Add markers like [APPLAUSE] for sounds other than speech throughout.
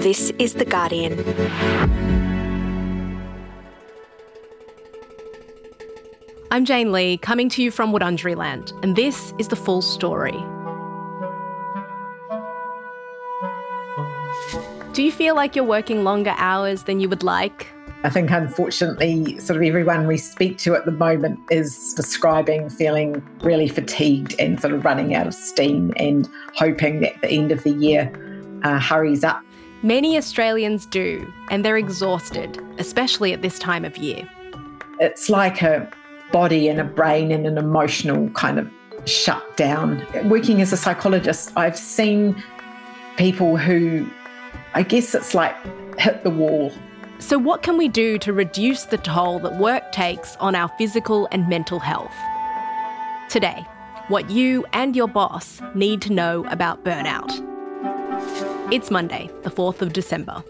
This is The Guardian. I'm Jane Lee, coming to you from Wurundjeri Land, and this is the full story. Do you feel like you're working longer hours than you would like? I think, unfortunately, sort of everyone we speak to at the moment is describing feeling really fatigued and sort of running out of steam and hoping that the end of the year uh, hurries up. Many Australians do, and they're exhausted, especially at this time of year. It's like a body and a brain and an emotional kind of shutdown. Working as a psychologist, I've seen people who, I guess it's like hit the wall. So, what can we do to reduce the toll that work takes on our physical and mental health? Today, what you and your boss need to know about burnout. It's Monday, the 4th of December.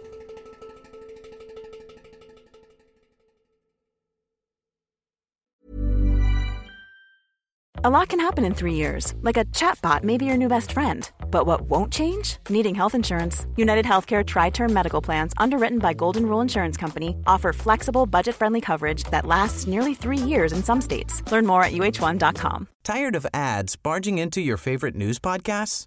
A lot can happen in three years, like a chatbot may be your new best friend. But what won't change? Needing health insurance. United Healthcare Tri Term Medical Plans, underwritten by Golden Rule Insurance Company, offer flexible, budget friendly coverage that lasts nearly three years in some states. Learn more at uhone.com. Tired of ads barging into your favorite news podcasts?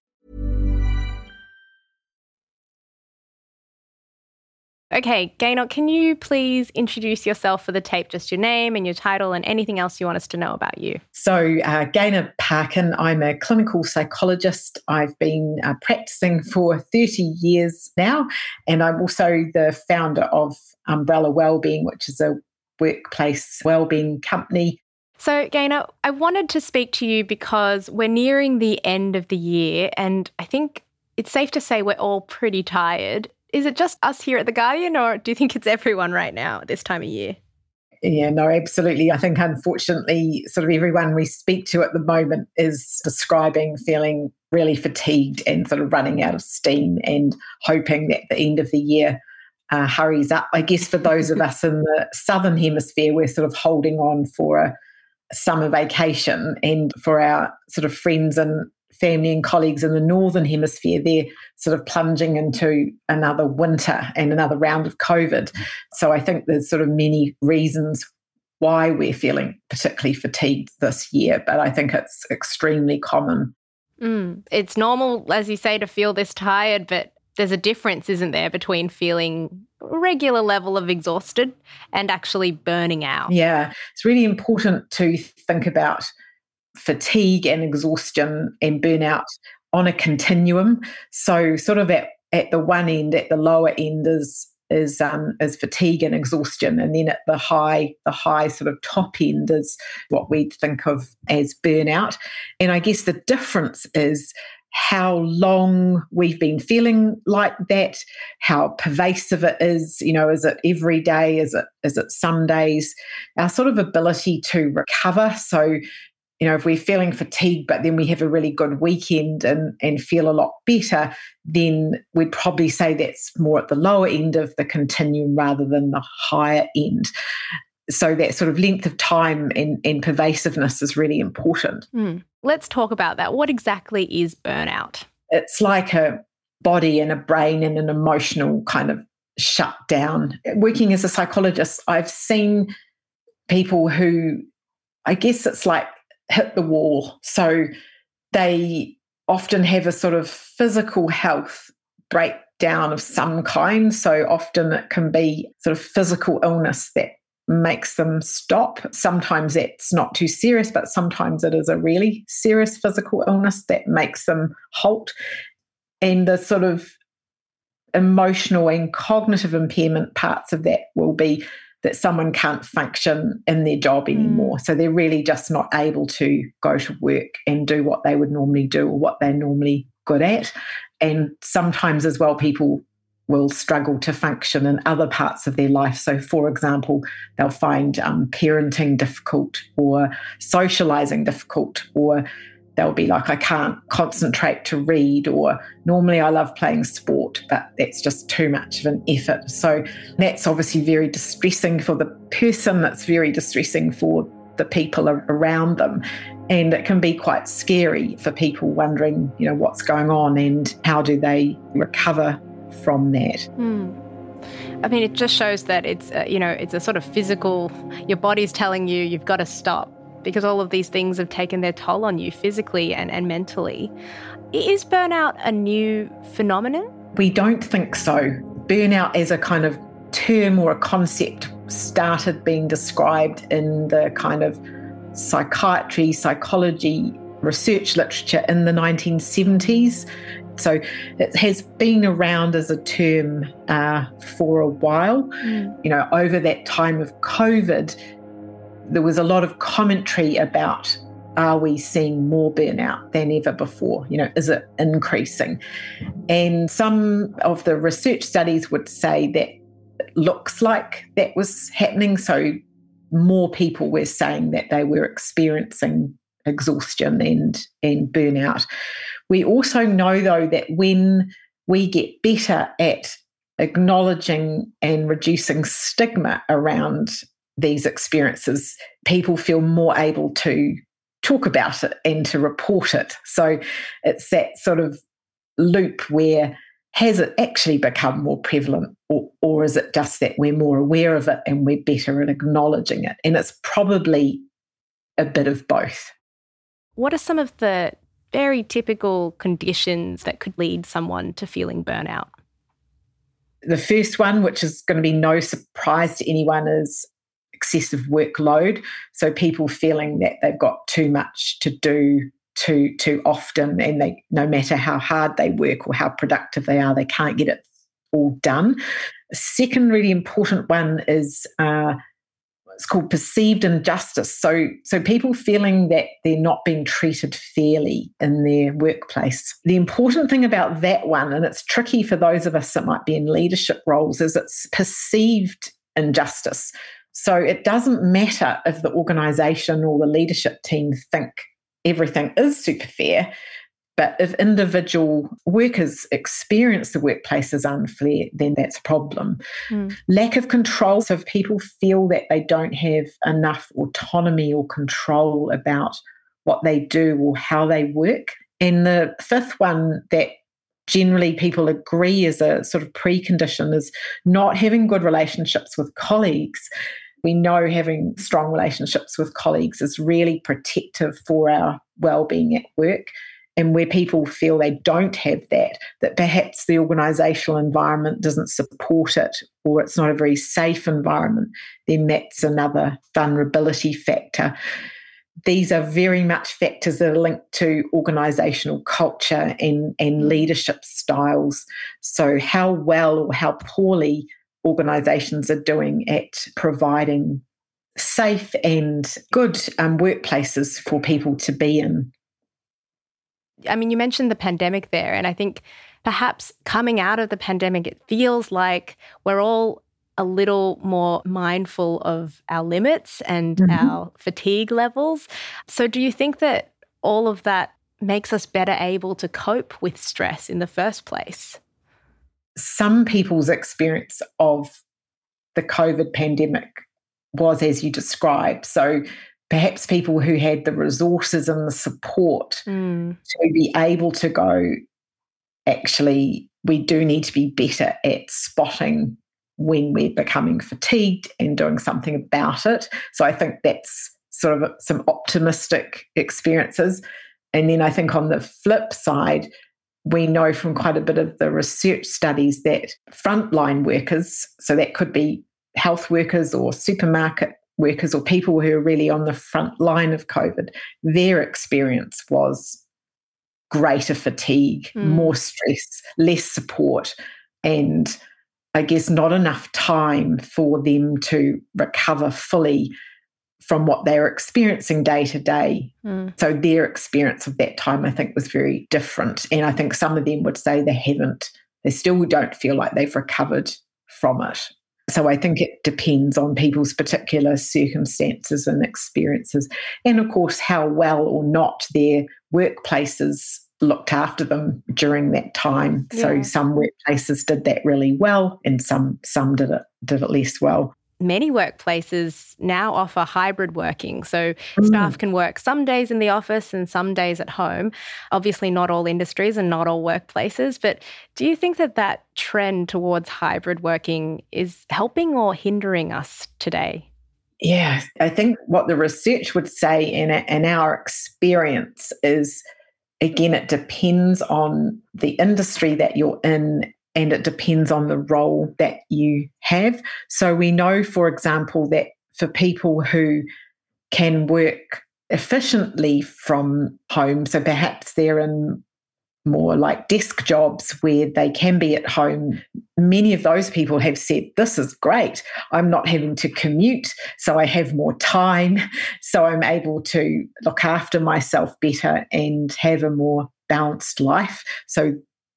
Okay, Gaynor, can you please introduce yourself for the tape, just your name and your title and anything else you want us to know about you? So, uh, Gaynor Parkin, I'm a clinical psychologist. I've been uh, practicing for 30 years now, and I'm also the founder of Umbrella Wellbeing, which is a workplace wellbeing company. So, Gaynor, I wanted to speak to you because we're nearing the end of the year, and I think it's safe to say we're all pretty tired. Is it just us here at The Guardian, or do you think it's everyone right now at this time of year? Yeah, no, absolutely. I think unfortunately, sort of everyone we speak to at the moment is describing feeling really fatigued and sort of running out of steam and hoping that the end of the year uh, hurries up. I guess for those of us in the southern hemisphere, we're sort of holding on for a summer vacation, and for our sort of friends and family and colleagues in the northern hemisphere, they're sort of plunging into another winter and another round of COVID. So I think there's sort of many reasons why we're feeling particularly fatigued this year, but I think it's extremely common. Mm. It's normal, as you say, to feel this tired, but there's a difference, isn't there, between feeling regular level of exhausted and actually burning out. Yeah, it's really important to think about fatigue and exhaustion and burnout on a continuum. So, sort of at, at the one end, at the lower end, is is um, is fatigue and exhaustion, and then at the high, the high sort of top end is what we'd think of as burnout. And I guess the difference is how long we've been feeling like that, how pervasive it is. You know, is it every day? Is it is it some days? Our sort of ability to recover. So, you know, if we're feeling fatigued, but then we have a really good weekend and and feel a lot better, then we'd probably say that's more at the lower end of the continuum rather than the higher end so that sort of length of time and, and pervasiveness is really important. Mm. Let's talk about that. What exactly is burnout? It's like a body and a brain and an emotional kind of shutdown. Working as a psychologist, I've seen people who, I guess it's like hit the wall. So they often have a sort of physical health breakdown of some kind. So often it can be sort of physical illness that makes them stop. Sometimes it's not too serious, but sometimes it is a really serious physical illness that makes them halt. And the sort of emotional and cognitive impairment parts of that will be that someone can't function in their job mm. anymore. Mm. So they're really just not able to go to work and do what they would normally do or what they're normally good at. And sometimes as well, people will struggle to function in other parts of their life. So, for example, they'll find um, parenting difficult or socializing difficult or they'll be like, I can't concentrate to read, or normally I love playing sport, but that's just too much of an effort. So that's obviously very distressing for the person, that's very distressing for the people around them. And it can be quite scary for people wondering, you know, what's going on and how do they recover from that. Mm. I mean, it just shows that it's, uh, you know, it's a sort of physical, your body's telling you you've got to stop because all of these things have taken their toll on you physically and, and mentally. Is burnout a new phenomenon? We don't think so. Burnout as a kind of term or a concept started being described in the kind of psychiatry, psychology research literature in the 1970s. So it has been around as a term uh, for a while. Mm. You know, over that time of COVID, there was a lot of commentary about are we seeing more burnout than ever before? You know, is it increasing? And some of the research studies would say that looks like that was happening. So more people were saying that they were experiencing exhaustion and, and burnout. We also know, though, that when we get better at acknowledging and reducing stigma around these experiences, people feel more able to talk about it and to report it. So it's that sort of loop where has it actually become more prevalent or, or is it just that we're more aware of it and we're better at acknowledging it? And it's probably a bit of both. What are some of the very typical conditions that could lead someone to feeling burnout? The first one, which is going to be no surprise to anyone, is excessive workload. So people feeling that they've got too much to do too too often, and they no matter how hard they work or how productive they are, they can't get it all done. A second really important one is uh, it's called perceived injustice. So, so people feeling that they're not being treated fairly in their workplace. The important thing about that one, and it's tricky for those of us that might be in leadership roles, is it's perceived injustice. So it doesn't matter if the organization or the leadership team think everything is super fair. But if individual workers experience the workplace as unfair, then that's a problem. Mm. Lack of control. So if people feel that they don't have enough autonomy or control about what they do or how they work. And the fifth one that generally people agree is a sort of precondition is not having good relationships with colleagues. We know having strong relationships with colleagues is really protective for our well-being at work. And where people feel they don't have that, that perhaps the organisational environment doesn't support it or it's not a very safe environment, then that's another vulnerability factor these are very much factors that are linked to organizational culture and, and leadership styles. So, how well or how poorly organizations are doing at providing safe and good um, workplaces for people to be in. I mean, you mentioned the pandemic there, and I think perhaps coming out of the pandemic, it feels like we're all a little more mindful of our limits and mm-hmm. our fatigue levels. So, do you think that all of that makes us better able to cope with stress in the first place? Some people's experience of the COVID pandemic was as you described. So, perhaps people who had the resources and the support mm. to be able to go, actually, we do need to be better at spotting when we're becoming fatigued and doing something about it. So I think that's sort of some optimistic experiences. And then I think on the flip side, we know from quite a bit of the research studies that frontline workers, so that could be health workers or supermarket workers or people who are really on the front line of COVID, their experience was greater fatigue, mm. more stress, less support, and I guess, not enough time for them to recover fully from what they're experiencing day to day. Mm. So their experience of that time, I think, was very different. And I think some of them would say they haven't, they still don't feel like they've recovered from it. So I think it depends on people's particular circumstances and experiences. And of course, how well or not their workplaces looked after them during that time. Yeah. So some workplaces did that really well and some some did it did it less well many workplaces now offer hybrid working. So mm. staff can work some days in the office and some days at home. Obviously, not all industries and not all workplaces. But do you think that that trend towards hybrid working is helping or hindering us today? Yeah, I think what the research would say in, in our experience is again, it depends on the industry that you're in and it depends on the role that you have. So we know, for example, that for people who can work efficiently from home, so perhaps they're in more like desk jobs where they can be at home. Many of those people have said, This is great. I'm not having to commute, so I have more time. [LAUGHS] So I'm able to look after myself better and have a more balanced life. So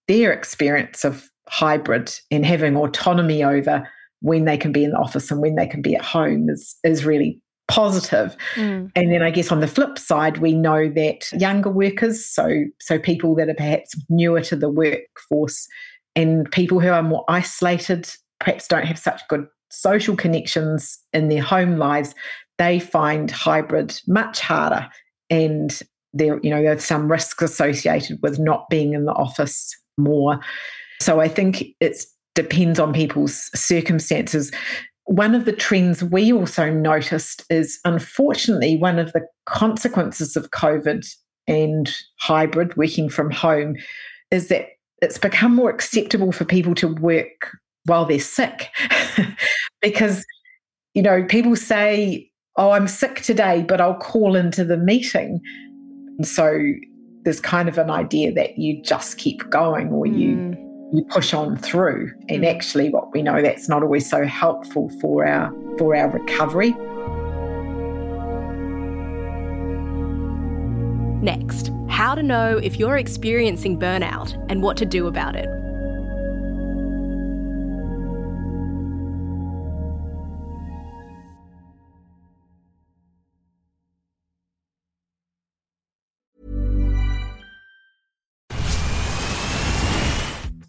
their experience of hybrid and having autonomy over when they can be in the office and when they can be at home is is really positive. Mm. And then I guess on the flip side, we know that younger workers, so so people that are perhaps newer to the workforce and people who are more isolated, perhaps don't have such good social connections in their home lives, they find hybrid much harder. And there, you know, there's some risks associated with not being in the office more. So I think it depends on people's circumstances. One of the trends we also noticed is unfortunately one of the consequences of COVID and hybrid working from home is that it's become more acceptable for people to work while they're sick. [LAUGHS] Because you know people say oh i'm sick today but i'll call into the meeting. So there's kind of an idea that you just keep going or you mm. you push on through. And mm. actually, what we know that's not always so helpful for our for our recovery. Next, how to know if you're experiencing burnout and what to do about it.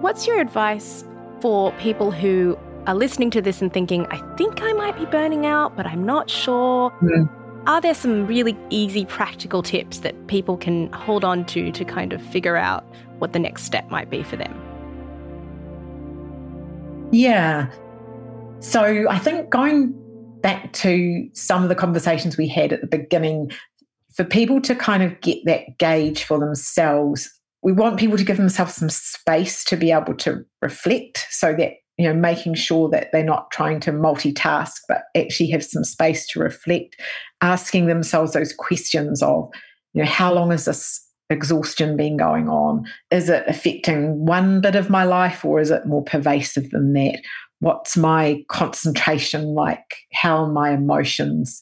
What's your advice for people who are listening to this and thinking, I think I might be burning out, but I'm not sure? Mm. Are there some really easy practical tips that people can hold on to to kind of figure out what the next step might be for them? Yeah. So I think going back to some of the conversations we had at the beginning, for people to kind of get that gauge for themselves we want people to give themselves some space to be able to reflect. So that you know making sure that they're not trying to multitask but actually have some space to reflect. Asking themselves those questions of you know how long has this exhaustion been going on? Is it affecting one bit of my life or is it more pervasive than that? What's my concentration like? How are my emotions?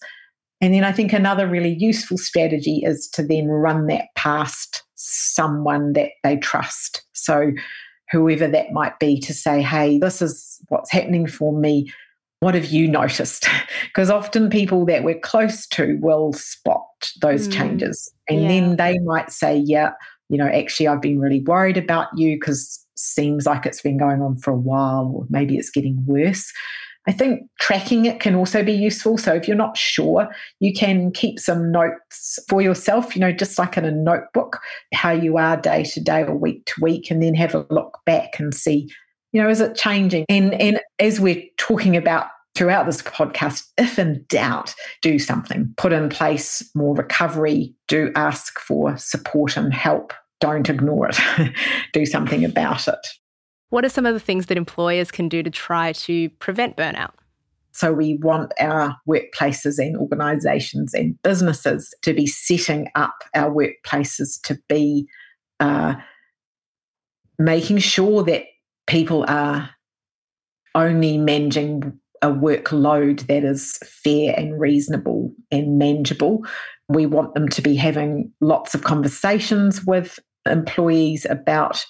And then i think another really useful strategy is to then run that past someone that they trust. So, whoever that might be, to say, hey, this is what's happening for me. What have you noticed? [LAUGHS] because often people that we're close to will spot those Mm. changes. And Yeah. then they might say, yeah, you know, actually, I've been really worried about you because seems like it's been going on for a while, or maybe it's getting worse. I think tracking it can also be useful. So if you're not sure, you can keep some notes for yourself, you know, just like in a notebook, how you are day to day or week to week, and then have a look back and see, you know, is it changing? And and as we're talking about throughout this podcast, if in doubt, do something. Put in place more recovery, do ask for support and help. Don't ignore it. [LAUGHS] do something about it. What are some of the things that employers can do to try to prevent burnout? So we want our workplaces and organisations and businesses to be setting up our workplaces to be uh, making sure that people are only managing a workload that is fair and reasonable and manageable. We want them to be having lots of conversations with employees about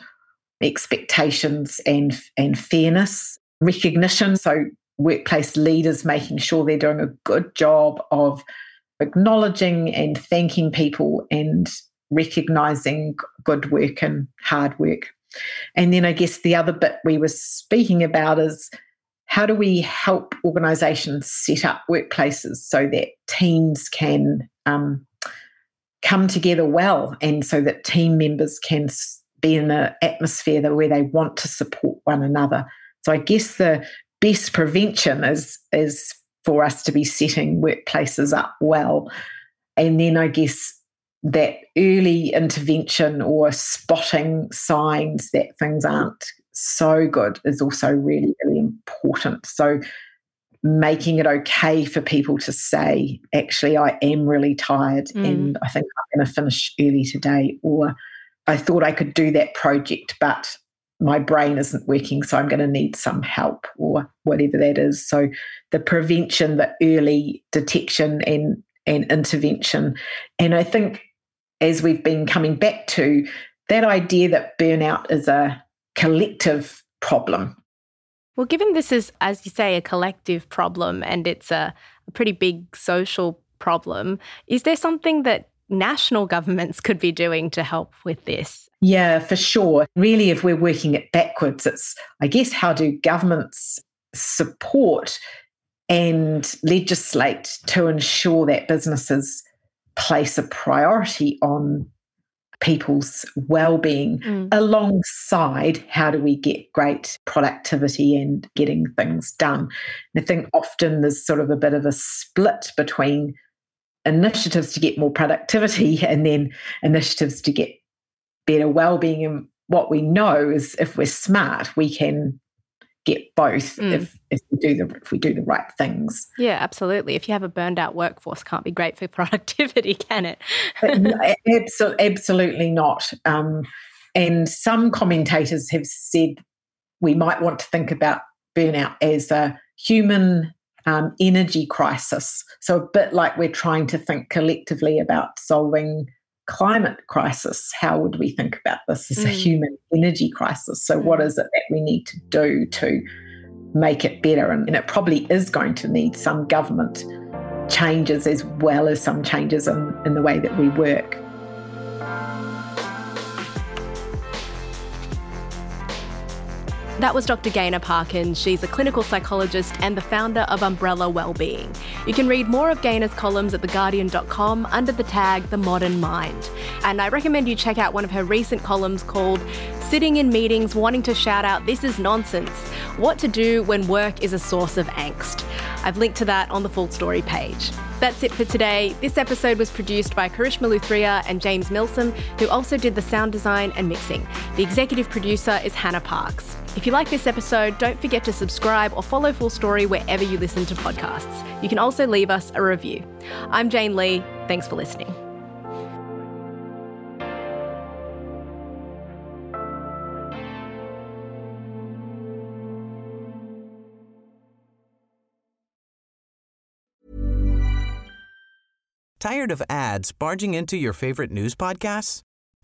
expectations and, and fairness, recognition. So workplace leaders making sure they're doing a good job of acknowledging and thanking people and recognizing good work and hard work. And then I guess the other bit we were speaking about is how do we help organizations set up workplaces so that teams can um, come together well and so that team members can be in the atmosphere where they want to support one another. So I guess the best prevention is is for us to be setting workplaces up well. And then I guess that early intervention or spotting signs that things aren't so good is also really, really important. So making it okay for people to say, actually, I am really tired Mm. and I think I'm going to finish early today, or I thought I could do that project, but my brain isn't working, so I'm going to need some help, or whatever that is. So the prevention, the early detection and and intervention. And I think as we've been coming back to that idea that burnout is a collective problem. Well, given this is, as you say, a collective problem and it's a, a pretty big social problem, is there something that national governments could be doing to help with this? Yeah, for sure. Really, if we're working it backwards, it's, I guess, how do governments support and legislate to ensure that businesses place a priority on people's well-being Mm. alongside how do we get great productivity and getting things done and i think often there's sort of a bit of a split between initiatives to get more productivity [LAUGHS] and then initiatives to get better well-being and what we know is if we're smart we can get both Mm. if, if we do the if we do the right things Yeah, absolutely. If you have a burned out workforce, can't be great for [LAUGHS] productivity, can it? [LAUGHS] But no, abso- absolutely not. Um, and some commentators have said we might want to think about burnout as a human um, energy crisis. So a bit like we're trying to think collectively about solving climate crisis. How would we think about this as a Mm. human energy crisis? So what Mm. is it that we need to do to make it better? And, and it probably is going to need some government changes as well as some changes in, in the way that we work. That was Dr. Gaynor Parkin. She's a clinical psychologist and the founder of Umbrella Wellbeing. You can read more of Gaynor's columns at theguardian.com under the tag The Modern Mind. And I recommend you check out one of her recent columns called Sitting in Meetings Wanting to Shout Out This is Nonsense What to Do When Work is a Source of Angst. I've linked to that on the full story page. That's it for today. This episode was produced by Karishma Luthria and James Milsom, who also did the sound design and mixing. The executive producer is Hannah Parks. If you like this episode, don't forget to subscribe or follow Full Story wherever you listen to podcasts. You can also leave us a review. I'm Jane Lee. Thanks for listening. Tired of ads barging into your favorite news podcasts?